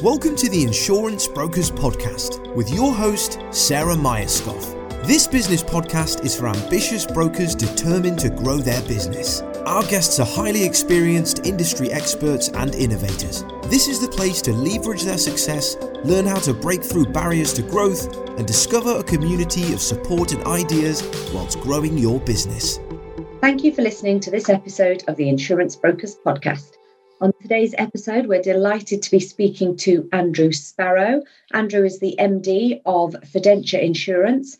Welcome to the Insurance Brokers Podcast with your host, Sarah Myerscough. This business podcast is for ambitious brokers determined to grow their business. Our guests are highly experienced industry experts and innovators. This is the place to leverage their success, learn how to break through barriers to growth, and discover a community of support and ideas whilst growing your business. Thank you for listening to this episode of the Insurance Brokers Podcast. On today's episode, we're delighted to be speaking to Andrew Sparrow. Andrew is the MD of Fidentia Insurance.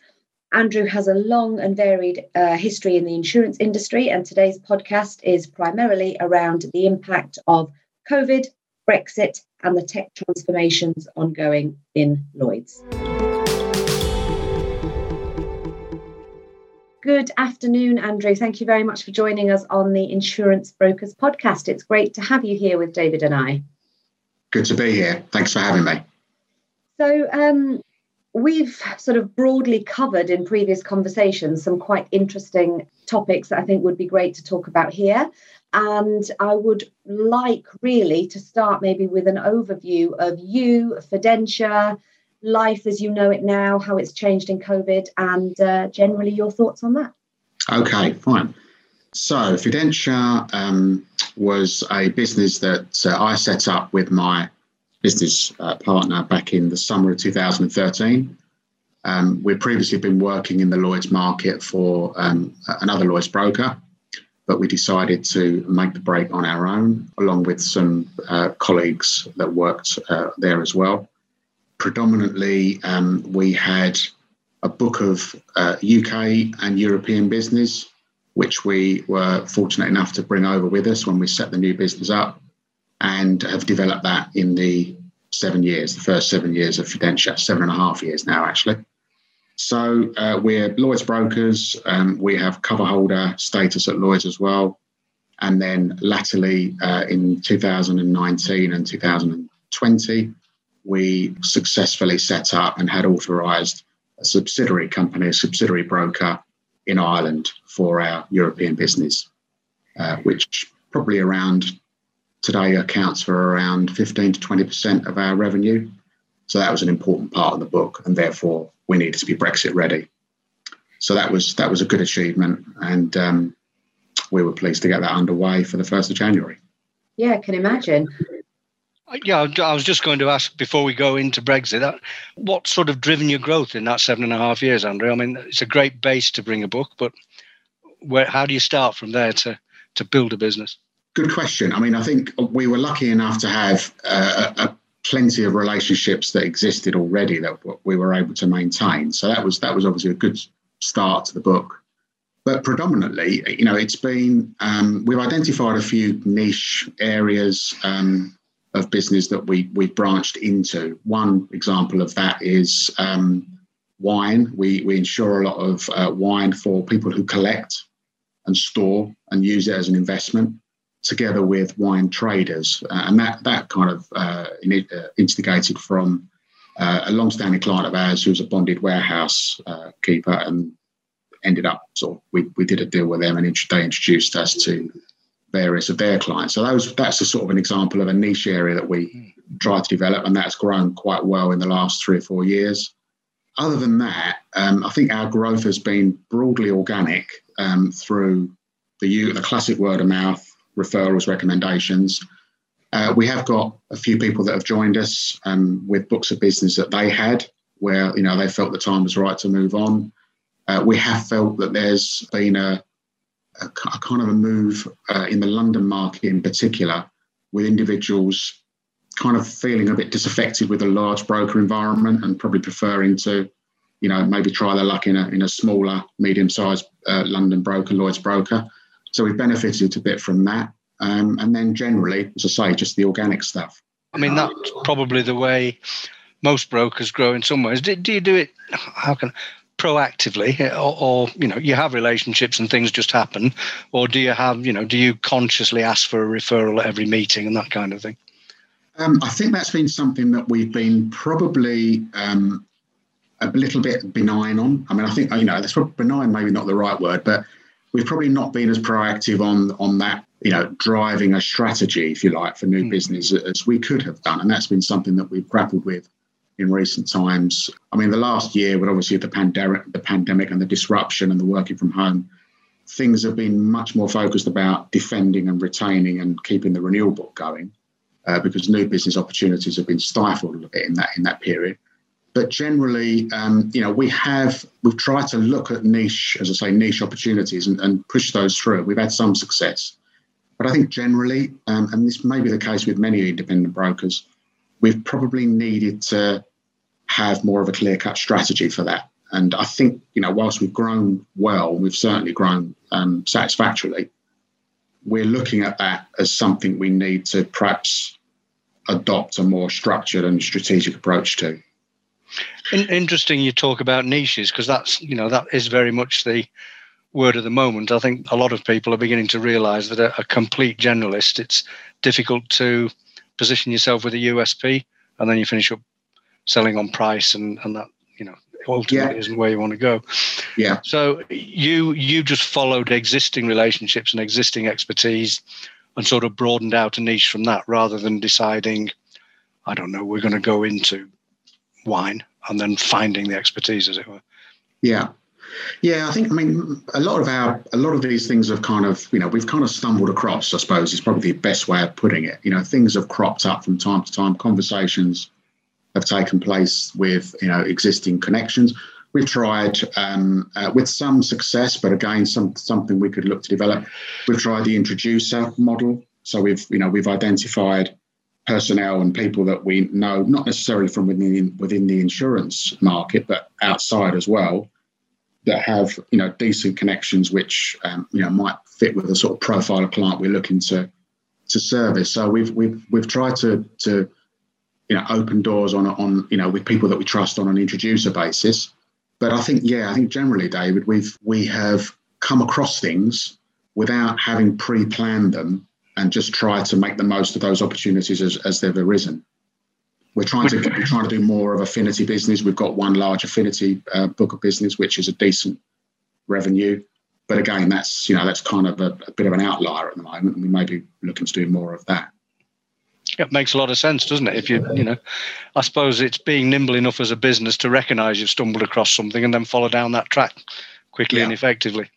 Andrew has a long and varied uh, history in the insurance industry, and today's podcast is primarily around the impact of COVID, Brexit, and the tech transformations ongoing in Lloyd's. Good afternoon, Andrew. Thank you very much for joining us on the Insurance Brokers podcast. It's great to have you here with David and I. Good to be here. Thanks for having me. So, um, we've sort of broadly covered in previous conversations some quite interesting topics that I think would be great to talk about here. And I would like really to start maybe with an overview of you, Fidentia, life as you know it now, how it's changed in COVID, and uh, generally your thoughts on that. Okay, fine. So, Fidentia um, was a business that uh, I set up with my business uh, partner back in the summer of 2013. Um, we'd previously been working in the Lloyd's market for um, another Lloyd's broker, but we decided to make the break on our own, along with some uh, colleagues that worked uh, there as well predominantly um, we had a book of uh, UK and European business, which we were fortunate enough to bring over with us when we set the new business up and have developed that in the seven years, the first seven years of Fidentia, seven and a half years now, actually. So uh, we're Lloyd's brokers. Um, we have cover holder status at Lloyd's as well. And then latterly uh, in 2019 and 2020, we successfully set up and had authorised a subsidiary company, a subsidiary broker in Ireland for our European business, uh, which probably around today accounts for around 15 to 20% of our revenue. So that was an important part of the book, and therefore we needed to be Brexit ready. So that was that was a good achievement, and um, we were pleased to get that underway for the first of January. Yeah, I can imagine. Yeah, I was just going to ask before we go into Brexit, what sort of driven your growth in that seven and a half years, Andrew? I mean, it's a great base to bring a book, but where, how do you start from there to, to build a business? Good question. I mean, I think we were lucky enough to have uh, a, plenty of relationships that existed already that we were able to maintain. So that was that was obviously a good start to the book. But predominantly, you know, it's been um, we've identified a few niche areas. Um, of business that we we've branched into. One example of that is um, wine. We we insure a lot of uh, wine for people who collect and store and use it as an investment, together with wine traders, uh, and that that kind of uh, uh instigated from uh, a long-standing client of ours who was a bonded warehouse uh, keeper and ended up sort of we, we did a deal with them and they introduced us to various of their clients. So was, that's a sort of an example of a niche area that we try to develop, and that's grown quite well in the last three or four years. Other than that, um, I think our growth has been broadly organic um, through the, the classic word of mouth, referrals, recommendations. Uh, we have got a few people that have joined us um, with books of business that they had, where you know they felt the time was right to move on. Uh, we have felt that there's been a, a, a kind of a move uh, in the London market in particular, with individuals kind of feeling a bit disaffected with a large broker environment and probably preferring to, you know, maybe try their luck in a in a smaller, medium-sized uh, London broker, Lloyd's broker. So we've benefited a bit from that, um, and then generally, as I say, just the organic stuff. I mean, that's probably the way most brokers grow in some ways. Do, do you do it? How can proactively or, or, you know you have relationships and things just happen or do you have you know do you consciously ask for a referral at every meeting and that kind of thing um, i think that's been something that we've been probably um, a little bit benign on i mean i think you know that's benign maybe not the right word but we've probably not been as proactive on on that you know, driving a strategy, if you like, for new mm. business as we could have done. And that's been something that we've grappled with in recent times. I mean, the last year, with obviously the pandemic, the pandemic and the disruption and the working from home, things have been much more focused about defending and retaining and keeping the renewal book going, uh, because new business opportunities have been stifled a little bit in that in that period. But generally, um, you know, we have we've tried to look at niche, as I say, niche opportunities and, and push those through. We've had some success. But I think generally, um, and this may be the case with many independent brokers, we've probably needed to have more of a clear cut strategy for that. And I think, you know, whilst we've grown well, we've certainly grown um, satisfactorily, we're looking at that as something we need to perhaps adopt a more structured and strategic approach to. Interesting you talk about niches because that's, you know, that is very much the word of the moment. I think a lot of people are beginning to realize that a, a complete generalist, it's difficult to position yourself with a USP and then you finish up selling on price and, and that, you know, ultimately yeah. isn't where you want to go. Yeah. So you you just followed existing relationships and existing expertise and sort of broadened out a niche from that rather than deciding, I don't know, we're going to go into wine and then finding the expertise as it were. Yeah. Yeah, I think I mean a lot of our a lot of these things have kind of you know we've kind of stumbled across. I suppose is probably the best way of putting it. You know, things have cropped up from time to time. Conversations have taken place with you know existing connections. We've tried um, uh, with some success, but again, some something we could look to develop. We've tried the introducer model, so we've you know we've identified personnel and people that we know, not necessarily from within within the insurance market, but outside as well, that have you know decent connections which um, you know might fit with the sort of profile of client we're looking to to service. So we've we've we've tried to to you know open doors on on you know with people that we trust on an introducer basis. But I think yeah, I think generally, David, we've we have come across things without having pre-planned them and just try to make the most of those opportunities as, as they've arisen. We're trying to we're trying to do more of affinity business. We've got one large affinity uh, book of business, which is a decent revenue. But again, that's you know that's kind of a, a bit of an outlier at the moment, and we may be looking to do more of that. It makes a lot of sense, doesn't it? If you, you know, I suppose it's being nimble enough as a business to recognise you've stumbled across something and then follow down that track quickly yeah. and effectively.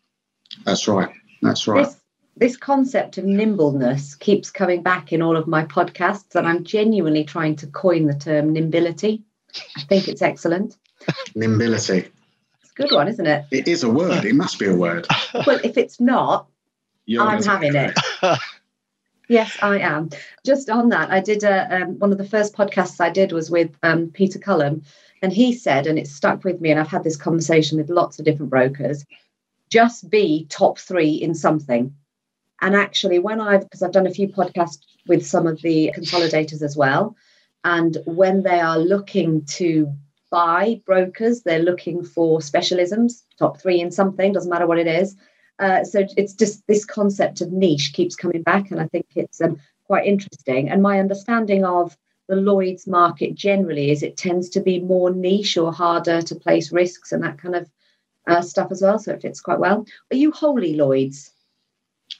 That's right. That's right. This, this concept of nimbleness keeps coming back in all of my podcasts, and I'm genuinely trying to coin the term nimbility. I think it's excellent. nimbility. It's a good one, isn't it? It is a word. It must be a word. well, if it's not, You're I'm having it. yes, I am. Just on that, I did a, um, one of the first podcasts I did was with um, Peter Cullen, and he said, and it stuck with me, and I've had this conversation with lots of different brokers just be top three in something and actually, when I've, because I've done a few podcasts with some of the consolidators as well, and when they are looking to buy brokers, they're looking for specialisms, top three in something, doesn't matter what it is. Uh, so it's just this concept of niche keeps coming back, and I think it's um, quite interesting. And my understanding of the Lloyd's market generally is it tends to be more niche or harder to place risks and that kind of uh, stuff as well. So it fits quite well. Are you wholly Lloyd's?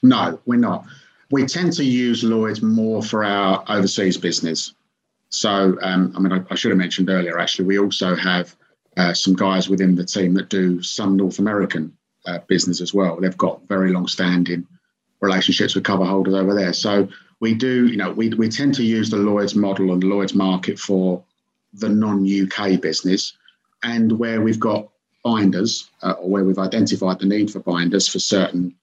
No, we're not. We tend to use Lloyd's more for our overseas business. So, um, I mean, I, I, should have mentioned earlier, actually, we also have uh, some guys within the team that do some North American uh, business as well. They've got very long standing relationships with cover holders over there. So, we do, you know, we, we tend to use the Lloyd's model and the Lloyd's market for the non UK business and where we've got binders uh, or where we've identified the need for binders for certain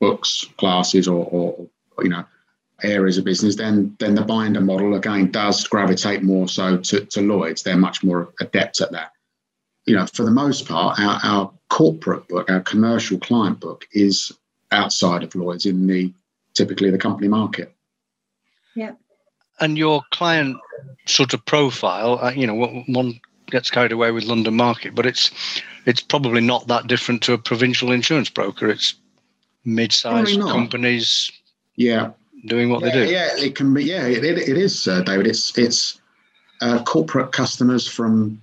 books, classes, or, or, you know areas of business, then then the binder model again does gravitate more so to, to Lloyd's. They're much more adept at that. You know, for the most part, our, our corporate book, our commercial client book, is outside of Lloyd's in the typically the company market. Yeah. And your client sort of profile, uh, you know, one gets carried away with London market, but it's it's probably not that different to a provincial insurance broker. It's mid-sized companies yeah. doing what yeah, they do. yeah it can be yeah it, it, it is uh, david. It's it's uh, corporate customers from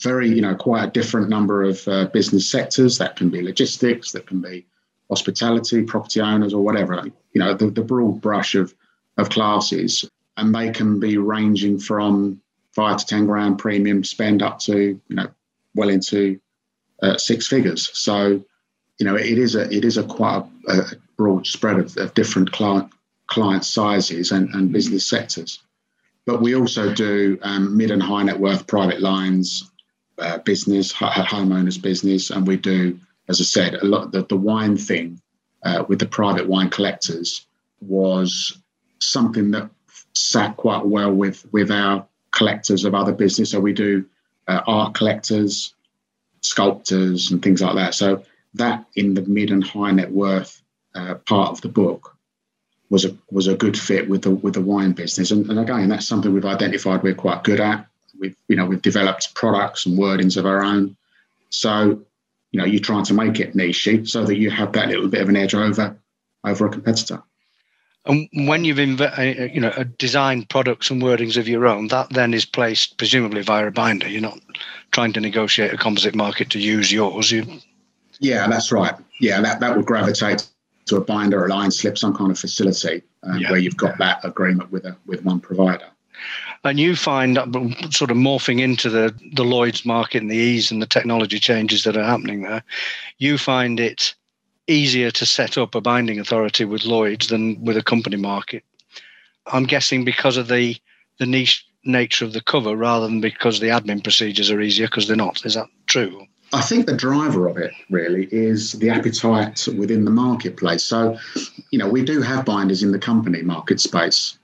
very you know quite a different number of uh, business sectors. That can be logistics that can be hospitality, property owners, or whatever. You know, the, the broad brush of of classes, and they can be ranging from five to ten grand premium spend up to you know well into uh, six figures. So you know, it is a it is a quite a, a broad spread of, of different client client sizes and, and business sectors. But we also do um, mid and high net worth private lines, uh, business, homeowners business, and we do, as I said, a lot. The, the wine thing uh, with the private wine collectors was something that sat quite well with with our collectors of other business. So we do uh, art collectors, sculptors, and things like that. So that in the mid and high net worth uh, part of the book was a was a good fit with the with the wine business. And, and again, that's something we've identified we're quite good at. We've you know we've developed products and wordings of our own. So you know you're trying to make it niche so that you have that little bit of an edge over over a competitor. And when you've inv- uh, you know designed products and wordings of your own, that then is placed presumably via a binder. You're not trying to negotiate a composite market to use yours. You yeah, that's right. Yeah, that, that would gravitate to a binder, a line slip, some kind of facility um, yeah. where you've got that agreement with a with one provider. And you find sort of morphing into the, the Lloyd's market and the ease and the technology changes that are happening there, you find it easier to set up a binding authority with Lloyd's than with a company market. I'm guessing because of the the niche nature of the cover rather than because the admin procedures are easier because they're not. Is that true? I think the driver of it really is the appetite within the marketplace. So, you know, we do have binders in the company market space,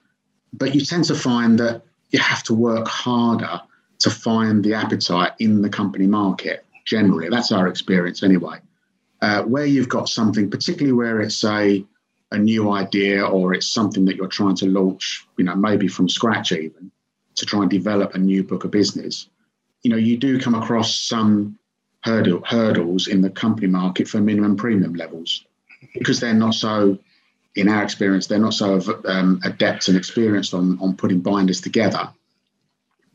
but you tend to find that you have to work harder to find the appetite in the company market generally. That's our experience anyway. Uh, where you've got something, particularly where it's a, a new idea or it's something that you're trying to launch, you know, maybe from scratch even, to try and develop a new book of business, you know, you do come across some hurdle, hurdles in the company market for minimum premium levels because they're not so, in our experience, they're not so um, adept and experienced on, on putting binders together.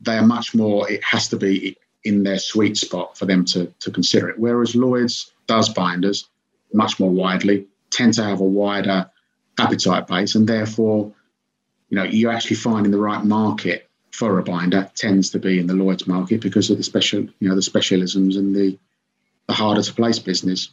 They are much more, it has to be in their sweet spot for them to, to consider it. Whereas Lloyd's does binders much more widely, tend to have a wider appetite base, and therefore, you know, you're actually finding the right market for a binder tends to be in the Lloyd's market because of the special, you know, the specialisms and the the harder to place business.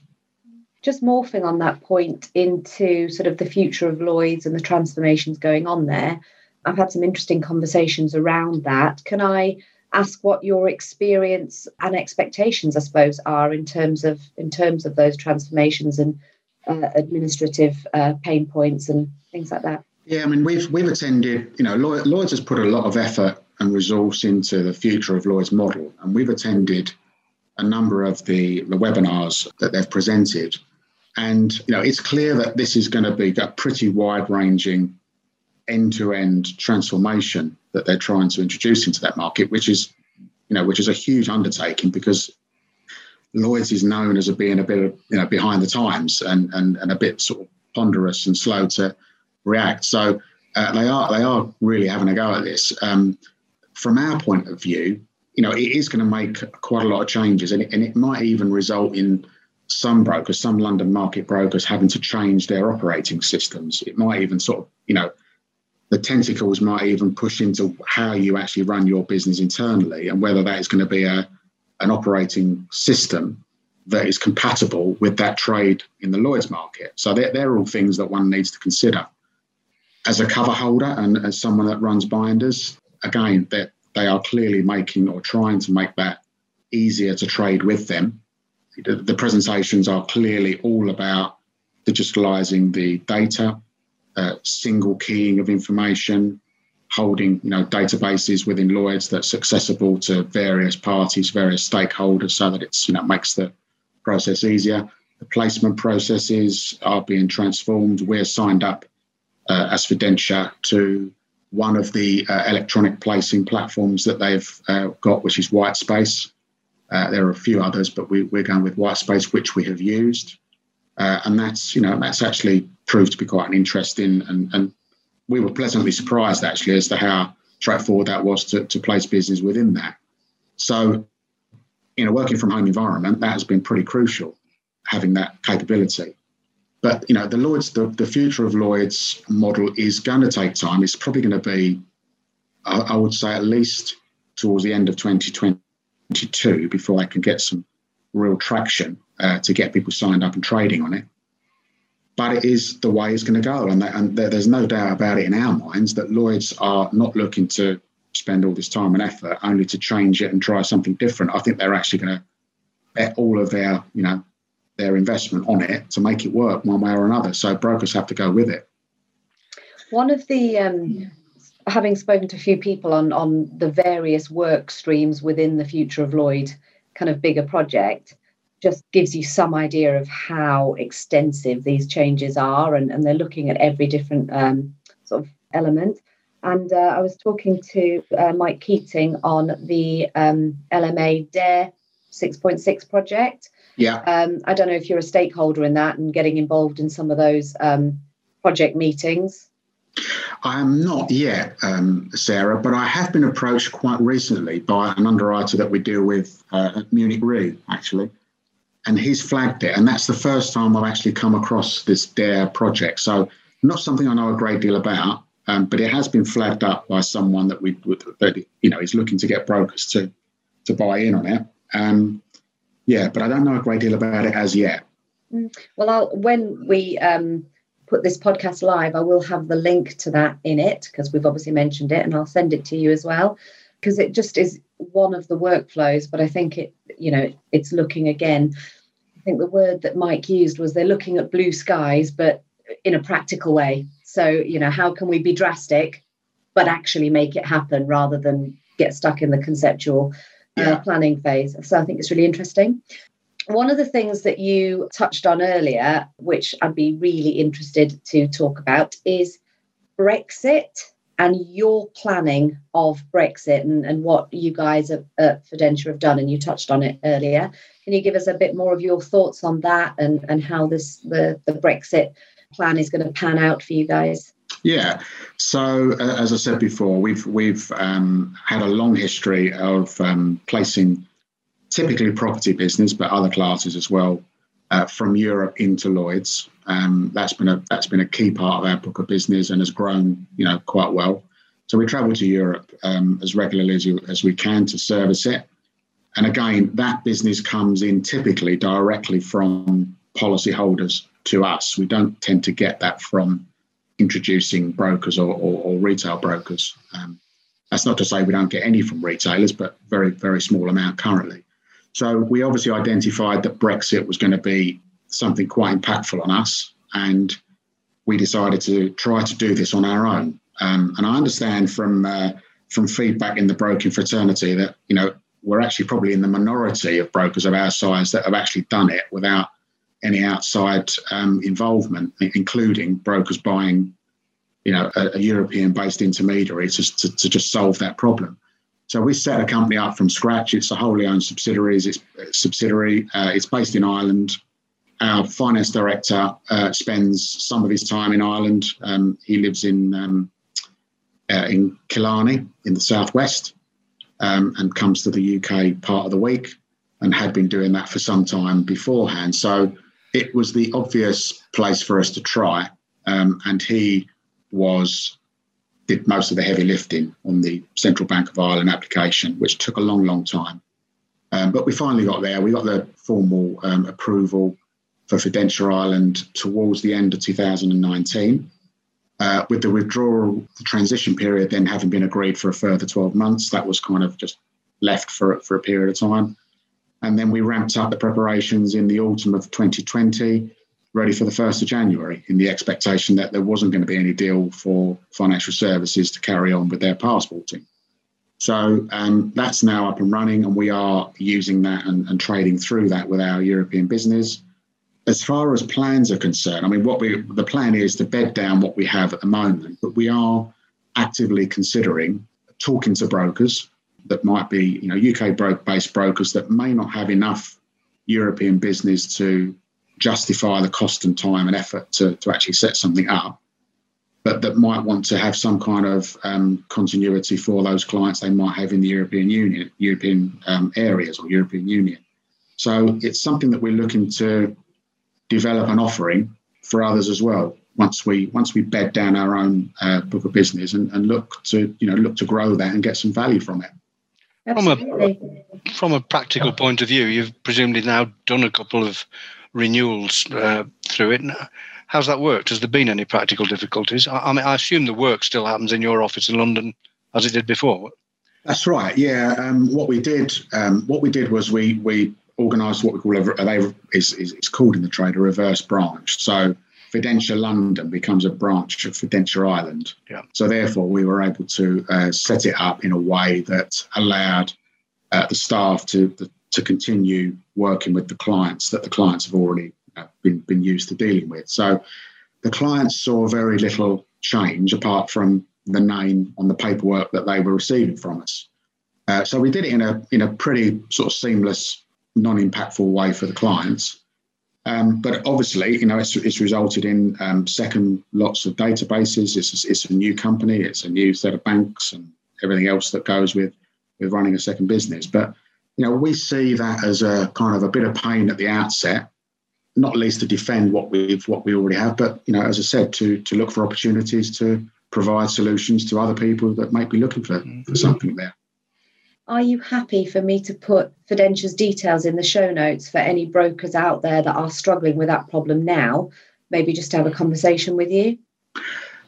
Just morphing on that point into sort of the future of Lloyd's and the transformations going on there. I've had some interesting conversations around that. Can I ask what your experience and expectations, I suppose, are in terms of in terms of those transformations and uh, administrative uh, pain points and things like that? Yeah, I mean, we've we've attended. You know, Lloyd's has put a lot of effort and resource into the future of Lloyd's model, and we've attended a number of the, the webinars that they've presented. And you know, it's clear that this is going to be a pretty wide-ranging end-to-end transformation that they're trying to introduce into that market, which is, you know, which is a huge undertaking because Lloyd's is known as a being a bit you know behind the times and and, and a bit sort of ponderous and slow to react. So uh, they are they are really having a go at this. Um, from our point of view, you know, it is going to make quite a lot of changes, and it, and it might even result in some brokers, some London market brokers, having to change their operating systems. It might even sort of, you know, the tentacles might even push into how you actually run your business internally, and whether that is going to be a an operating system that is compatible with that trade in the Lloyd's market. So they're, they're all things that one needs to consider as a cover holder and as someone that runs binders, again, that they are clearly making or trying to make that easier to trade with them. The, the presentations are clearly all about digitalizing the data, uh, single keying of information, holding you know databases within Lloyd's that's accessible to various parties, various stakeholders, so that it's you know makes the process easier. The placement processes are being transformed. We're signed up uh, as to one of the uh, electronic placing platforms that they've uh, got, which is Whitespace. Uh, there are a few others, but we, are going with Whitespace, which we have used, uh, and that's you know that's actually proved to be quite an interesting, and, and we were pleasantly surprised actually as to how straightforward that was to, to place business within that. So, in a working from home environment, that has been pretty crucial having that capability. But you know, the Lloyd's, the, the future of Lloyd's model is going to take time. It's probably going to be, I, I would say, at least towards the end of 2022 before they can get some real traction uh, to get people signed up and trading on it. But it is the way it's going to go, and, that, and there's no doubt about it in our minds that Lloyd's are not looking to spend all this time and effort only to change it and try something different. I think they're actually going to bet all of their, you know, their investment on it to make it work one way or another. So brokers have to go with it. One of the um, having spoken to a few people on on the various work streams within the future of Lloyd kind of bigger project just gives you some idea of how extensive these changes are and, and they're looking at every different um, sort of element and uh, I was talking to uh, Mike Keating on the um, LMA DARE 6.6 project. Yeah. Um, I don't know if you're a stakeholder in that and getting involved in some of those um, project meetings. I am not yet, um, Sarah, but I have been approached quite recently by an underwriter that we deal with uh, at Munich Re, actually. And he's flagged it. And that's the first time I've actually come across this DARE project. So, not something I know a great deal about, um, but it has been flagged up by someone that we that you know is looking to get brokers to to buy in on it. Um, yeah, but I don't know a great deal about it as yet. Mm. Well, I'll, when we um, put this podcast live, I will have the link to that in it because we've obviously mentioned it, and I'll send it to you as well because it just is one of the workflows. But I think it, you know, it's looking again. I think the word that Mike used was they're looking at blue skies, but in a practical way. So, you know, how can we be drastic, but actually make it happen rather than get stuck in the conceptual uh, planning phase? So, I think it's really interesting. One of the things that you touched on earlier, which I'd be really interested to talk about, is Brexit and your planning of Brexit and, and what you guys at, at Fidentia have done. And you touched on it earlier. Can you give us a bit more of your thoughts on that and, and how this the, the Brexit plan is going to pan out for you guys? Yeah. So uh, as I said before, we've we've um, had a long history of um, placing typically property business, but other classes as well, uh, from Europe into Lloyd's. Um, that's been a that's been a key part of our book of business and has grown, you know, quite well. So we travel to Europe um, as regularly as, you, as we can to service it. And again, that business comes in typically directly from policyholders to us. We don't tend to get that from introducing brokers or, or, or retail brokers. Um, that's not to say we don't get any from retailers, but very, very small amount currently. So we obviously identified that Brexit was going to be something quite impactful on us, and we decided to try to do this on our own. Um, and I understand from uh, from feedback in the broking fraternity that you know we're actually probably in the minority of brokers of our size that have actually done it without any outside um, involvement, including brokers buying, you know, a, a European-based intermediary to, to, to, just solve that problem. So we set a company up from scratch. It's a wholly owned subsidiary. It's subsidiary. Uh, it's based in Ireland. Our finance director uh, spends some of his time in Ireland. Um, he lives in um, uh, in Killarney in the southwest, um, and comes to the UK part of the week, and had been doing that for some time beforehand. So it was the obvious place for us to try. Um, and he was did most of the heavy lifting on the Central Bank of Ireland application, which took a long, long time. Um, but we finally got there. We got the formal um, approval for Fidentia Ireland towards the end of 2019. Uh, with the withdrawal, the transition period then having been agreed for a further 12 months, that was kind of just left for, for a period of time. And then we ramped up the preparations in the autumn of 2020, ready for the 1st of January, in the expectation that there wasn't going to be any deal for financial services to carry on with their passporting. So um, that's now up and running, and we are using that and, and, trading through that with our European business. As far as plans are concerned, I mean, what we the plan is to bed down what we have at the moment, but we are actively considering talking to brokers that might be you know UK based brokers that may not have enough European business to justify the cost and time and effort to, to actually set something up, but that might want to have some kind of um, continuity for those clients they might have in the European Union, European um, areas or European Union. So it's something that we're looking to develop an offering for others as well. Once we once we bed down our own uh, book of business and, and look to you know look to grow that and get some value from it. Absolutely. From a from a practical point of view, you've presumably now done a couple of renewals uh, through it. How's that worked? Has there been any practical difficulties? I, I mean, I assume the work still happens in your office in London as it did before. That's right. Yeah. Um, what we did, um, what we did was we we organised what we call a, a is, is it's called in the trade a reverse branch. So Fidentia London becomes a branch of Fidentia Ireland. Yeah. So therefore, we were able to uh, set it up in a way that allowed uh, the staff to to continue working with the clients that the clients have already uh, been been used to dealing with. So the clients saw very little change apart from the name on the paperwork that they were receiving from us. Uh, so we did it in a in a pretty sort of seamless, non-impactful way for the clients. Um, but obviously, you know, it's, it's resulted in um, second lots of databases. It's, it's a new company. It's a new set of banks and everything else that goes with with running a second business. But you know, we see that as a kind of a bit of pain at the outset, not least to defend what we've what we already have, but you know, as I said, to to look for opportunities to provide solutions to other people that might be looking for, mm-hmm. for something there. Are you happy for me to put Fidentia's details in the show notes for any brokers out there that are struggling with that problem now? Maybe just to have a conversation with you?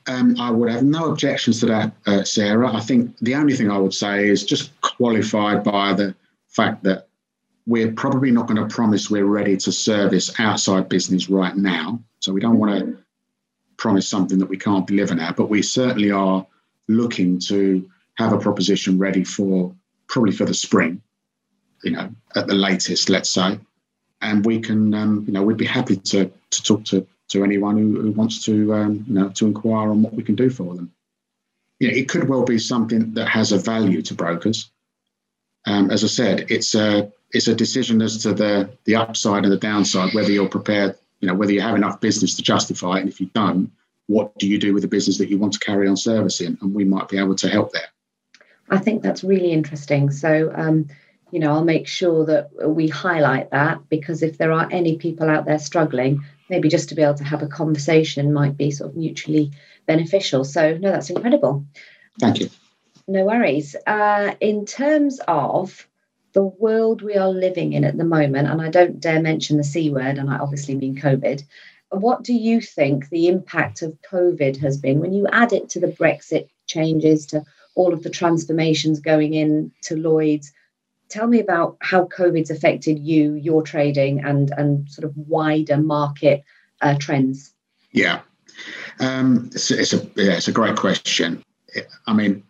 Um, I would have no objections to that, uh, Sarah. I think the only thing I would say is just qualified by the fact that we're probably not going to promise we're ready to service outside business right now. So we don't want to promise something that we can't deliver now, but we certainly are looking to have a proposition ready for probably for the spring, you know, at the latest, let's say. And we can, um, you know, we'd be happy to to talk to to anyone who, who wants to, um, you know, to inquire on what we can do for them. You know, it could well be something that has a value to brokers. Um, as I said, it's a it's a decision as to the the upside and the downside, whether you're prepared you know whether you have enough business to justify it and if you don't what do you do with the business that you want to carry on servicing and we might be able to help there i think that's really interesting. So um, you know i'll make sure that we highlight that because if there are any people out there struggling maybe just to be able to have a conversation might be sort of mutually beneficial. So no that's incredible. Thank you. No worries. Uh, in terms of the world we are living in at the moment, and I don't dare mention the C word, and I obviously mean COVID. What do you think the impact of COVID has been? When you add it to the Brexit changes, to all of the transformations going in to Lloyd's? Tell me about how COVID's affected you, your trading, and and sort of wider market uh, trends. Yeah, um, it's, it's, a yeah, it's a great question. I mean,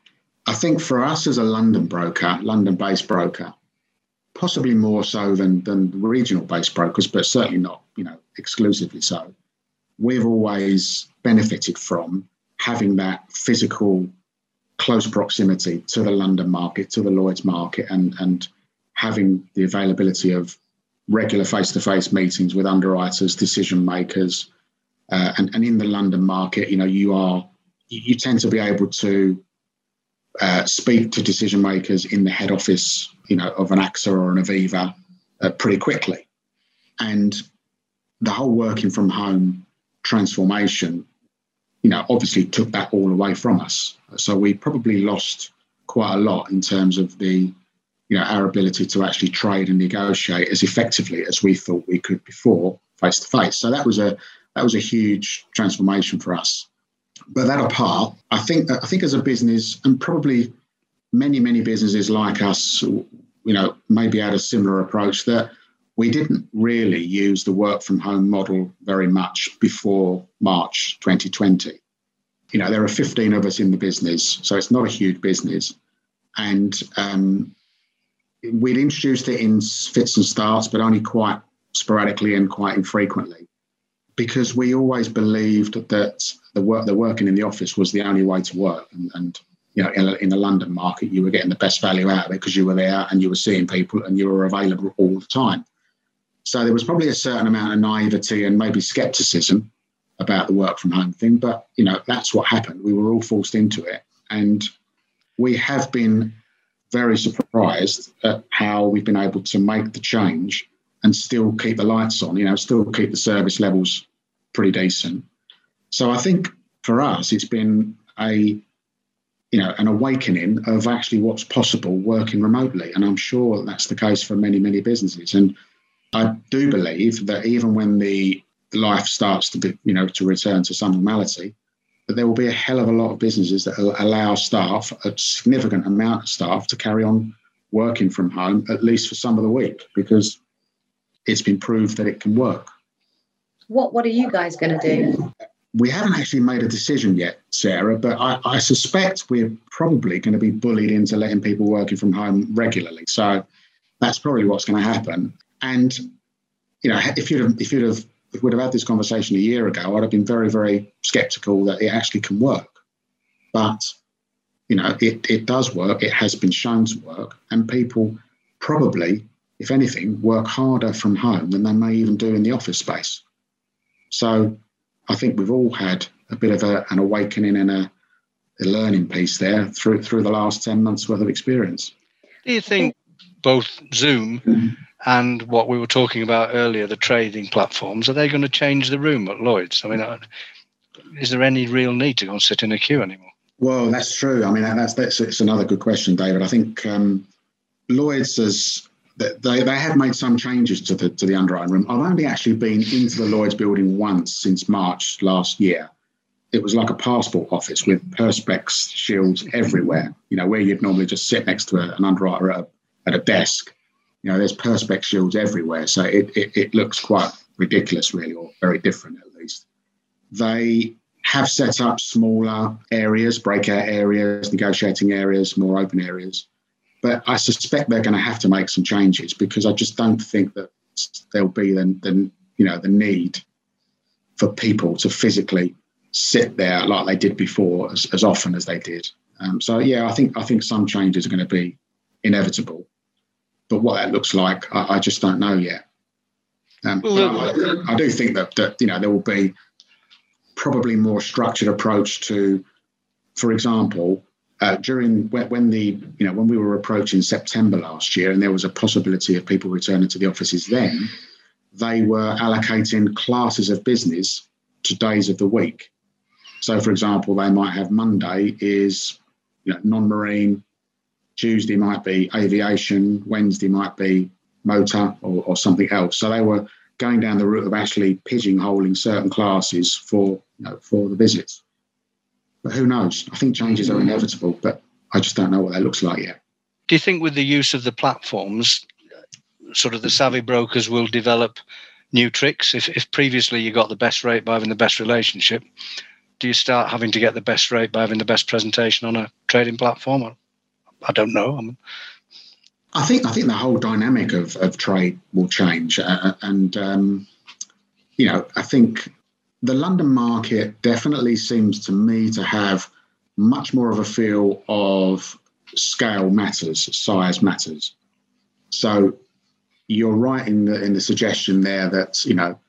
I think for us as a London broker, London-based broker, possibly more so than than regional based brokers, but certainly not you know exclusively so. We've always benefited from having that physical close proximity to the London market, to the Lloyd's market, and and having the availability of regular face-to-face meetings with underwriters, decision makers, uh, and and in the London market, you know, you are you tend to be able to uh, speak to decision makers in the head office, you know, of an AXA or an Aviva uh, pretty quickly. And the whole working from home transformation, you know, obviously took that all away from us. So we probably lost quite a lot in terms of the, you know, our ability to actually trade and negotiate as effectively as we thought we could before face to face. So that was a that was a huge transformation for us but that apart, I think I think as a business, and probably many many businesses like us, you know, maybe had a similar approach that we didn't really use the work from home model very much before March 2020. You know, there are 15 of us in the business, so it's not a huge business, and um, we'd introduced it in fits and starts, but only quite sporadically and quite infrequently because we always believed that the work the working in the office was the only way to work. And, and you know in, in the london market you were getting the best value out of it because you were there and you were seeing people and you were available all the time so there was probably a certain amount of naivety and maybe skepticism about the work from home thing but you know that's what happened we were all forced into it and we have been very surprised at how we've been able to make the change and still keep the lights on you know still keep the service levels pretty decent. So I think for us, it's been a you know an awakening of actually what's possible working remotely, and I'm sure that's the case for many many businesses. And I do believe that even when the life starts to be you know to return to some normality, that there will be a hell of a lot of businesses that allow staff, a significant amount of staff, to carry on working from home at least for some of the week because it's been proved that it can work. What What are you guys going to do? We haven't actually made a decision yet, Sarah, but I, I suspect we're probably going to be bullied into letting people working from home regularly. So that's probably what's going to happen. And you know, if you'd have, if you'd have if we'd have had this conversation a year ago, I'd have been very, very skeptical that it actually can work. But you know, it, it does work. It has been shown to work, and people probably, if anything, work harder from home than they may even do in the office space. So I think we've all had a bit of a, an awakening and a, a learning piece there through through the last 10 months worth of experience. Do you think both Zoom and what we were talking about earlier, the trading platforms, are they going to change the room at Lloyd's? I mean, uh, is there any real need to go and sit in a queue anymore? Well, that's true. I mean, that's that's it's another good question, David. I think um, Lloyd's has they, they have made some changes to the to the underwriting room. I've only actually been into the Lloyd's building once since March last year. It was like a passport office with perspex shields everywhere. You know, where you'd normally just sit next to a, an underwriter at a, at a desk. You know, there's perspex shields everywhere, so it, it it looks quite ridiculous, really, or very different at least. They have set up smaller areas, breakout areas, negotiating areas, more open areas but I suspect they're going to have to make some changes because I just don't think that there'll be the, the you know the need for people to physically sit there like they did before as, as often as they did. Um, so yeah, I think I think some changes are going to be inevitable, but what that looks like, I, I just don't know yet. Um, well, I, I, do think that that you know there will be probably more structured approach to, for example, uh, during when, when, the you know when we were approaching September last year, and there was a possibility of people returning to the offices then, they were allocating classes of business to days of the week. So, for example, they might have Monday is you know non-marine, Tuesday might be aviation, Wednesday might be motor or, or something else. So they were going down the route of actually pigeonholing certain classes for you know, for the visits. But who knows? I think changes are inevitable, but I just don't know what that looks like yet. Do you think with the use of the platforms, sort of the savvy brokers will develop new tricks? If, if previously you got the best rate by having the best relationship, do you start having to get the best rate by having the best presentation on a trading platform? I don't know. I, I think I think the whole dynamic of, of trade will change, uh, and um, you know I think the London market definitely seems to me to have much more of a feel of scale matters, size matters. So you're right in the in the suggestion there that you know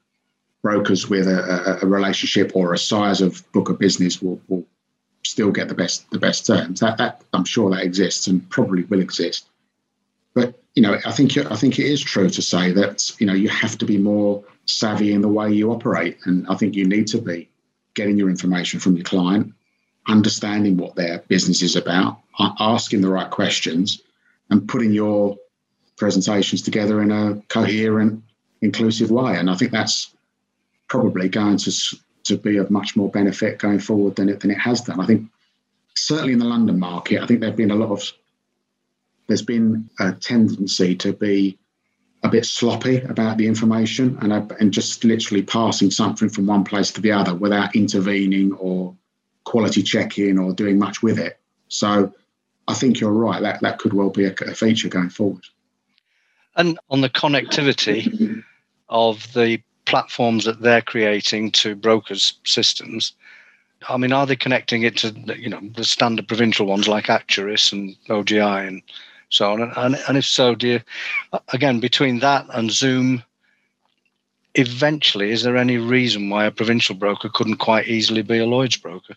brokers with a, a, a relationship or a size of book of business will, will still get the best the best terms. That that I'm sure that exists and probably will exist. But you know, I think I think it is true to say that you know you have to be more savvy in the way you operate. And I think you need to be getting your information from your client, understanding what their business is about, asking the right questions, and putting your presentations together in a coherent, inclusive way. And I think that's probably going to to be of much more benefit going forward than it than it has done. I think certainly in the London market, I think there've been a lot of there's been a tendency to be a bit sloppy about the information and, and just literally passing something from one place to the other without intervening or quality checking or doing much with it. So I think you're right. That that could well be a, a feature going forward. And on the connectivity of the platforms that they're creating to brokers' systems, I mean, are they connecting it to you know the standard provincial ones like Acturis and OGI and so on. And, and if so, do you, again, between that and Zoom, eventually, is there any reason why a provincial broker couldn't quite easily be a Lloyd's broker?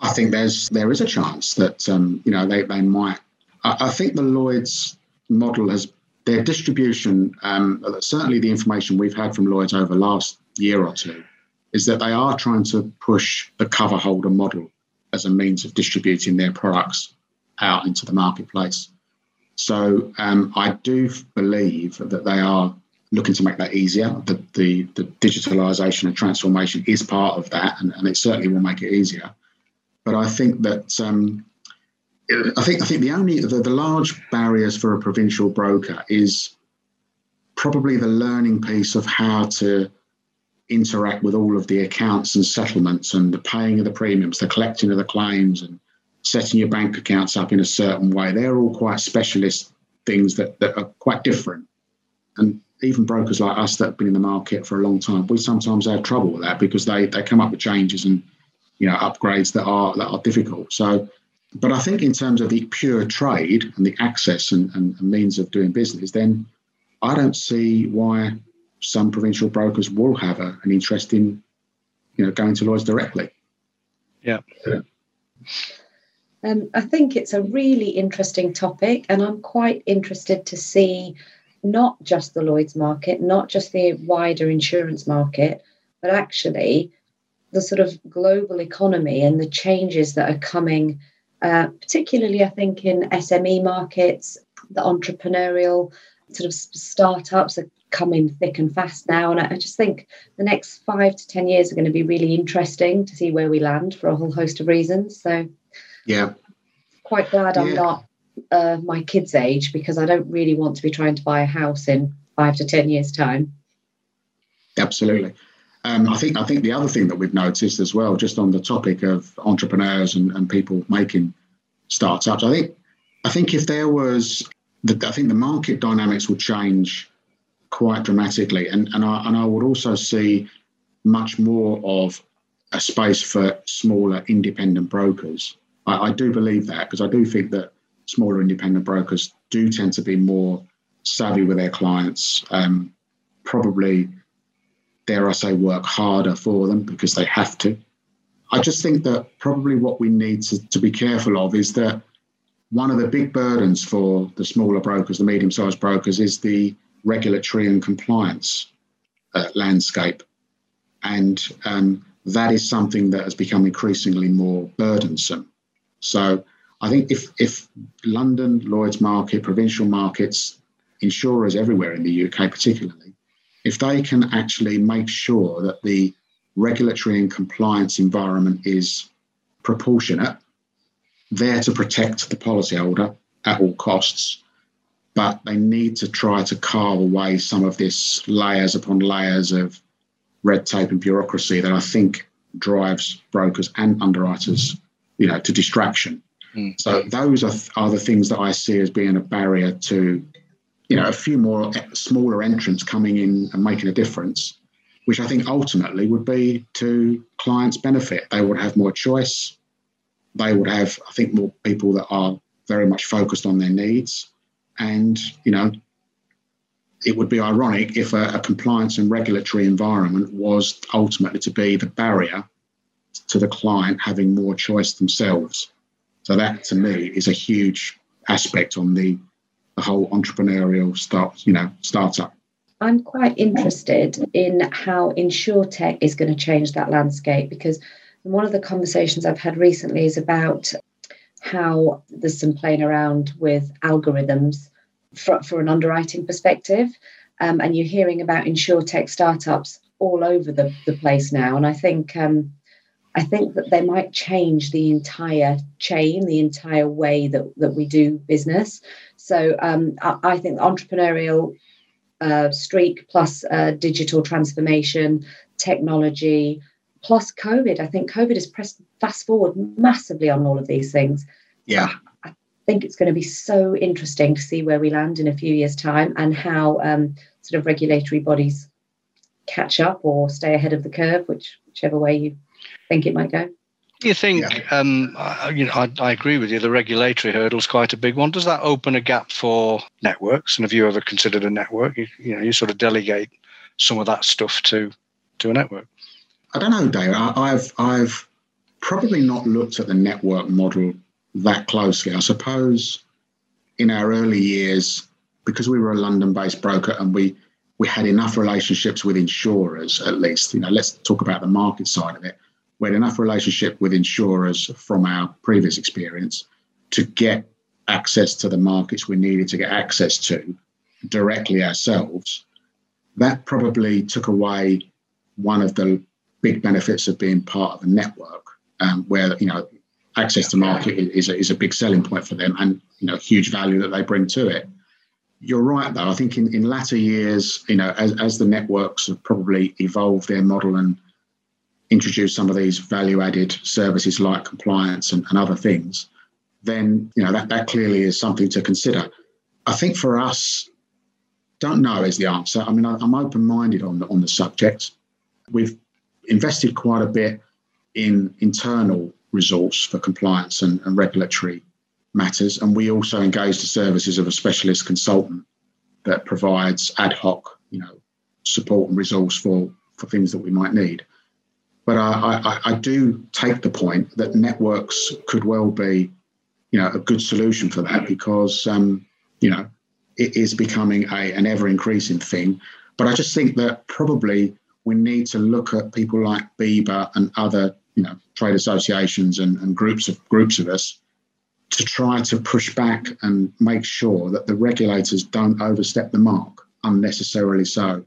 I think there's there is a chance that um, you know they, they might. I, I, think the Lloyd's model has their distribution. Um, certainly, the information we've had from Lloyd's over the last year or two is that they are trying to push the cover holder model as a means of distributing their products out into the marketplace. So um, I do believe that they are looking to make that easier. The, the, the digitalisation and transformation is part of that, and, and, it certainly will make it easier. But I think that um, I think I think the only the, the large barriers for a provincial broker is probably the learning piece of how to interact with all of the accounts and settlements and the paying of the premiums, the collecting of the claims, and setting your bank accounts up in a certain way. They're all quite specialist things that, that are quite different. And even brokers like us that have been in the market for a long time, we sometimes have trouble with that because they, they come up with changes and you know upgrades that are that are difficult. So but I think in terms of the pure trade and the access and, and, and means of doing business, then I don't see why some provincial brokers will have a, an interest in, you know, going to Lloyd's directly. Yeah. yeah. Um, I think it's a really interesting topic, and I'm quite interested to see not just the Lloyd's market, not just the wider insurance market, but actually the sort of global economy and the changes that are coming, uh, particularly, I think, in SME markets, the entrepreneurial sort of startups are coming thick and fast now. And I just think the next five to 10 years are going to be really interesting to see where we land for a whole host of reasons. So, yeah. Quite glad yeah. I'm not uh, my kids' age because I don't really want to be trying to buy a house in five to 10 years' time. Absolutely. Um, I think I think the other thing that we've noticed as well, just on the topic of entrepreneurs and, and people making startups, I think I think if there was the, I think the market dynamics would change quite dramatically, and and I and I would also see much more of a space for smaller independent brokers. I, I do believe that because I do think that smaller independent brokers do tend to be more savvy with their clients. Um, probably, dare I say, work harder for them because they have to. I just think that probably what we need to, to be careful of is that one of the big burdens for the smaller brokers, the medium sized brokers, is the regulatory and compliance uh, landscape. And um, that is something that has become increasingly more burdensome. So I think if, if London, Lloyd's market, provincial markets, insurers everywhere in the UK particularly, if they can actually make sure that the regulatory and compliance environment is proportionate there to protect the policyholder at all costs, but they need to try to carve away some of this layers upon layers of red tape and bureaucracy that I think drives brokers and underwriters, you know, to distraction. Mm. So those are, are the things that I see as being a barrier to, you know, a few more smaller entrants coming in and making a difference, which I think ultimately would be to clients' benefit. They would have more choice they would have, I think, more people that are very much focused on their needs. And, you know, it would be ironic if a, a, compliance and regulatory environment was ultimately to be the barrier to the client having more choice themselves. So that to me is a huge aspect on the, the whole entrepreneurial start, you know, startup. I'm quite interested in how InsurTech is going to change that landscape because one of the conversations I've had recently is about how there's some playing around with algorithms for, for an underwriting perspective. Um, and you're hearing about insurtech startups all over the, the place now. And I think um, I think that they might change the entire chain, the entire way that, that we do business. So um, I, I, think entrepreneurial uh, streak plus uh, digital transformation, technology, plus COVID. I think COVID has pressed fast forward massively on all of these things. Yeah. I think it's going to be so interesting to see where we land in a few years' time and how um, sort of regulatory bodies catch up or stay ahead of the curve, which whichever way you think it might go. You think, yeah. um, you know, I, I, agree with you. The regulatory hurdle is quite a big one. Does that open a gap for networks? And have you ever considered a network? You, you know, you sort of delegate some of that stuff to to a network. I don't know, Dave. I, have I've probably not looked at the network model that closely. I suppose in our early years, because we were a London-based broker and we we had enough relationships with insurers, at least. You know, let's talk about the market side of it. We had enough relationship with insurers from our previous experience to get access to the markets we needed to get access to directly ourselves. That probably took away one of the big benefits of being part of a network, um, where you know access to market is a, is a big selling point for them, and you know huge value that they bring to it. You're right, though. I think in, in latter years, you know, as, as the networks have probably evolved their model and introduced some of these value-added services like compliance and, and other things, then you know that that clearly is something to consider. I think for us, don't know is the answer. I mean, I, I'm open-minded on the on the subject. We've invested quite a bit in internal resource for compliance and, and regulatory matters, and we also engage the services of a specialist consultant that provides ad hoc, you know, support and resource for for things that we might need. But I, I, I do take the point that networks could well be you know a good solution for that because um, you know it is becoming a, an ever increasing thing. But I just think that probably we need to look at people like BIBA and other you know trade associations and, and groups of groups of us to try to push back and make sure that the regulators don't overstep the mark unnecessarily so.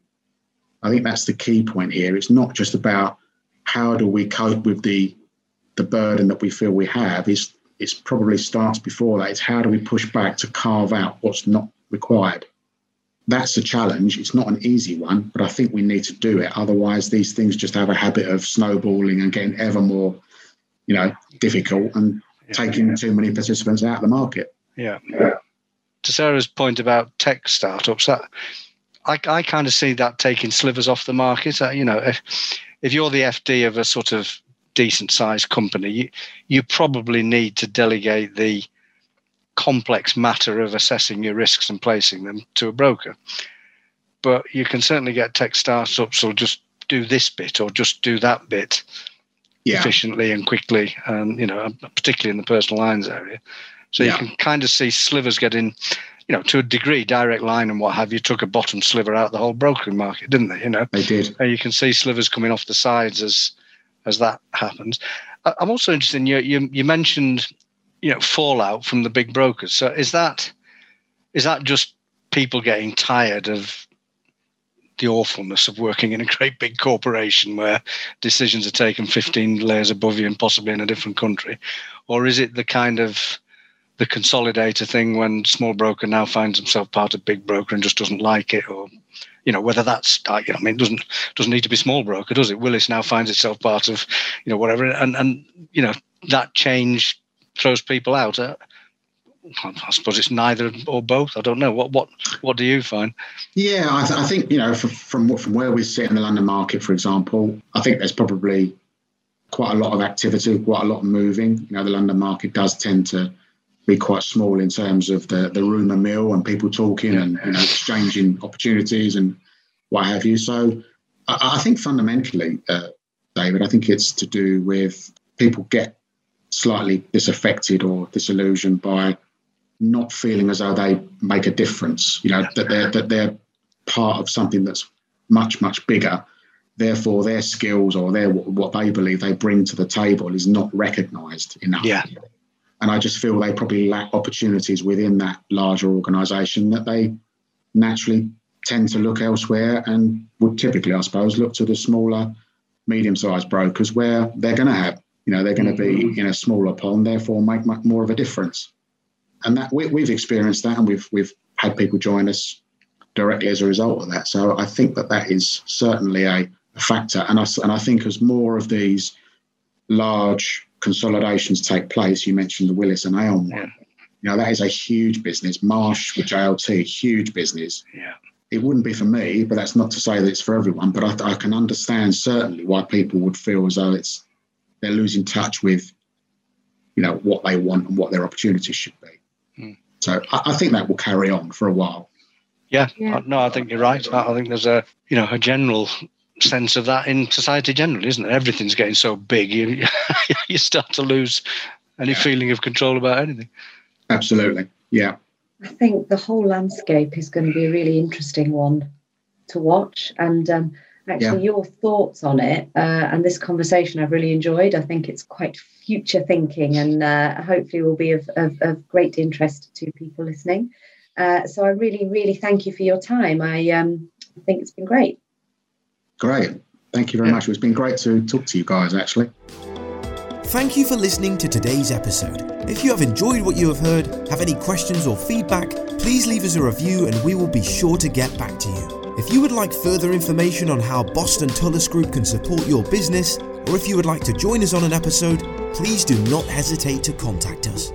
I think that's the key point here. It's not just about how do we cope with the the burden that we feel we have. Is it's probably starts before that. It's how do we push back to carve out what's not required? That's a challenge. It's not an easy one, but I think we need to do it. Otherwise, these things just have a habit of snowballing and getting ever more, you know, difficult and yeah, taking yeah. too many participants out of the market. Yeah. yeah. To Sarah's point about tech startups, that I, I kind of see that taking slivers off the market. Uh, you know, if, if you're the FD of a sort of decent sized company, you, you probably need to delegate the complex matter of assessing your risks and placing them to a broker. But you can certainly get tech startups or just do this bit or just do that bit yeah. efficiently and quickly, and you know, particularly in the personal lines area. So yeah. you can kind of see slivers getting, you know, to a degree, direct line and what have you, took a bottom sliver out of the whole brokering market, didn't they? You know, they did. And you can see slivers coming off the sides as as that happens. I'm also interested in you. You, you mentioned you know fallout from the big brokers. So is that is that just people getting tired of the awfulness of working in a great big corporation where decisions are taken 15 layers above you and possibly in a different country or is it the kind of the consolidator thing when small broker now finds himself part of big broker and just doesn't like it or you know whether that's you know, I mean, doesn't doesn't need to be small broker, does it? Willis now finds itself part of, you know, whatever, and and you know that change throws people out. Uh, I suppose it's neither or both. I don't know. What what what do you find? Yeah, I, th- I think you know from from from where we sit in the London market, for example, I think there's probably quite a lot of activity, quite a lot of moving. You know, the London market does tend to be quite small in terms of the, the rumour mill and people talking and you know, exchanging opportunities and what have you. So I, I think fundamentally, uh, David, I think it's to do with people get slightly disaffected or disillusioned by not feeling as though they make a difference. You know that they're that they're part of something that's much much bigger. Therefore, their skills or their what they believe they bring to the table is not recognised enough. Yeah. And I just feel they probably lack opportunities within that larger organisation that they naturally tend to look elsewhere and would typically, I suppose, look to the smaller, medium-sized brokers where they're going to have, you know, they're going to be mm-hmm. in a smaller pond, therefore make more of a difference. And that we, we've experienced that, and we've we've had people join us directly as a result of that. So I think that that is certainly a, a factor. And I and I think as more of these large consolidations take place, you mentioned the Willis and Aon one. Yeah. You know, that is a huge business. Marsh with JLT, huge business. Yeah. It wouldn't be for me, but that's not to say that it's for everyone. But I, I can understand certainly why people would feel as though it's they're losing touch with, you know, what they want and what their opportunities should be. Mm. So I, I, think that will carry on for a while. Yeah, yeah. no, I think you're right. I think there's a you know a general sense of that in society generally, isn't it? Everything's getting so big, you you start to lose any yeah. feeling of control about anything. Absolutely, yeah. I think the whole landscape is going to be a really interesting one to watch. And um, actually, yeah. your thoughts on it uh, and this conversation I've really enjoyed. I think it's quite future thinking and uh, hopefully will be of, of, of, great interest to people listening. Uh, so I really, really thank you for your time. I um, think it's been great. Great. Thank you very yeah. much. It's been great to talk to you guys, actually. Thank you for listening to today's episode. If you have enjoyed what you have heard, have any questions or feedback, please leave us a review and we will be sure to get back to you. If you would like further information on how Boston Tullis Group can support your business, or if you would like to join us on an episode, please do not hesitate to contact us.